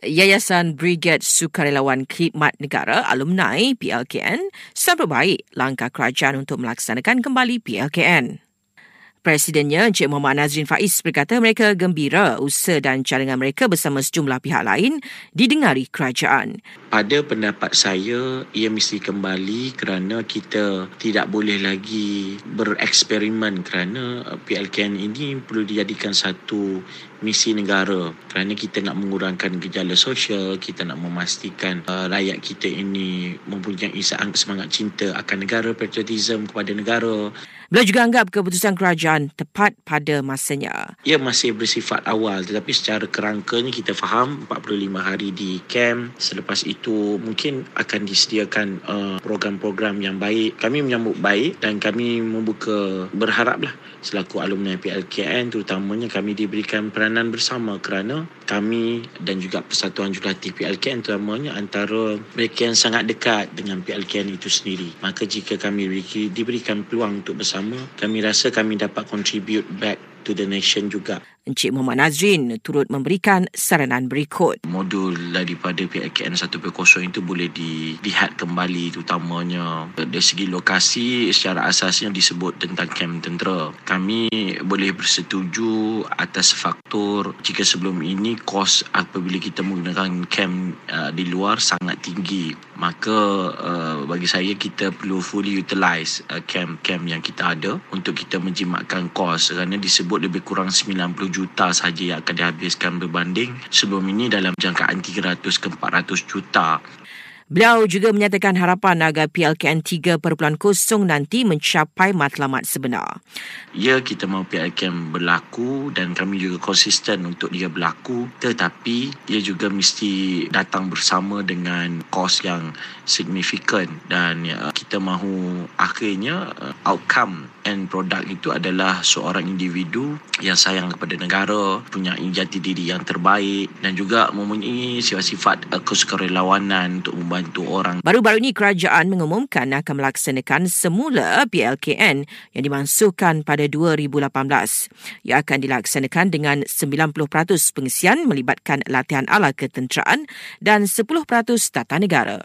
Yayasan Brigade Sukarelawan Khidmat Negara Alumni PLKN sambut baik langkah kerajaan untuk melaksanakan kembali PLKN. Presidennya Encik Muhammad Nazrin Faiz berkata mereka gembira usaha dan cadangan mereka bersama sejumlah pihak lain didengari kerajaan. Pada pendapat saya, ia mesti kembali kerana kita tidak boleh lagi bereksperimen kerana PLKN ini perlu dijadikan satu misi negara kerana kita nak mengurangkan gejala sosial, kita nak memastikan uh, rakyat kita ini mempunyai semangat cinta akan negara, patriotism kepada negara. Beliau juga anggap keputusan kerajaan tepat pada masanya. Ia masih bersifat awal tetapi secara kerangkanya kita faham 45 hari di camp. Selepas itu mungkin akan disediakan uh, program-program yang baik. Kami menyambut baik dan kami membuka berharaplah selaku alumni PLKN terutamanya kami diberikan peranan bersama kerana kami dan juga Persatuan Jurulatih PLKN terutamanya antara mereka yang sangat dekat dengan PLKN itu sendiri. Maka jika kami diberikan peluang untuk bersama, kami rasa kami dapat contribute back to the nation juga. Encik Muhammad Nazrin turut memberikan saranan berikut. Modul daripada PLKN 1.0 itu boleh dilihat kembali terutamanya dari segi lokasi secara asasnya disebut tentang kem tentera. Kami boleh bersetuju atas faktor jika sebelum ini kos apabila kita menggunakan kem uh, di luar sangat tinggi. Maka uh, bagi saya kita perlu fully utilize uh, kem-kem yang kita ada untuk kita menjimatkan kos kerana disebut lebih kurang 90 juta sahaja yang akan dihabiskan berbanding sebelum ini dalam jangkaan 300 ke 400 juta. Beliau juga menyatakan harapan agar PLKN 3.0 nanti mencapai matlamat sebenar. Ya, kita mahu PLKN berlaku dan kami juga konsisten untuk dia berlaku tetapi ia juga mesti datang bersama dengan kos yang signifikan dan ya, kita mahu akhirnya uh, outcome and product itu adalah seorang individu yang sayang kepada negara, punya jati diri yang terbaik dan juga mempunyai sifat-sifat kesukarelawanan untuk membantu membantu orang. Baru-baru ini kerajaan mengumumkan akan melaksanakan semula PLKN yang dimansuhkan pada 2018. Ia akan dilaksanakan dengan 90% pengisian melibatkan latihan ala ketenteraan dan 10% tata negara.